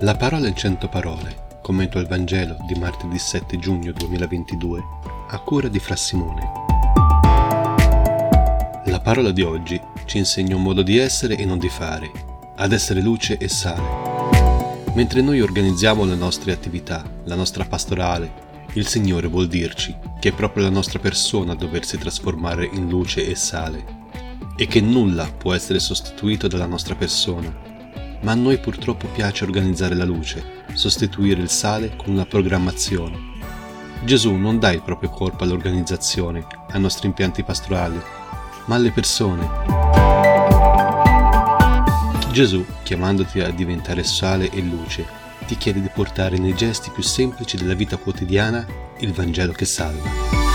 La parola in cento parole, commento al Vangelo di martedì 7 giugno 2022, a cura di Fra Simone. La parola di oggi ci insegna un modo di essere e non di fare, ad essere luce e sale. Mentre noi organizziamo le nostre attività, la nostra pastorale, il Signore vuol dirci che è proprio la nostra persona a doversi trasformare in luce e sale e che nulla può essere sostituito dalla nostra persona ma a noi purtroppo piace organizzare la luce, sostituire il sale con una programmazione. Gesù non dà il proprio corpo all'organizzazione, ai nostri impianti pastorali, ma alle persone. Gesù, chiamandoti a diventare sale e luce, ti chiede di portare nei gesti più semplici della vita quotidiana il Vangelo che salva.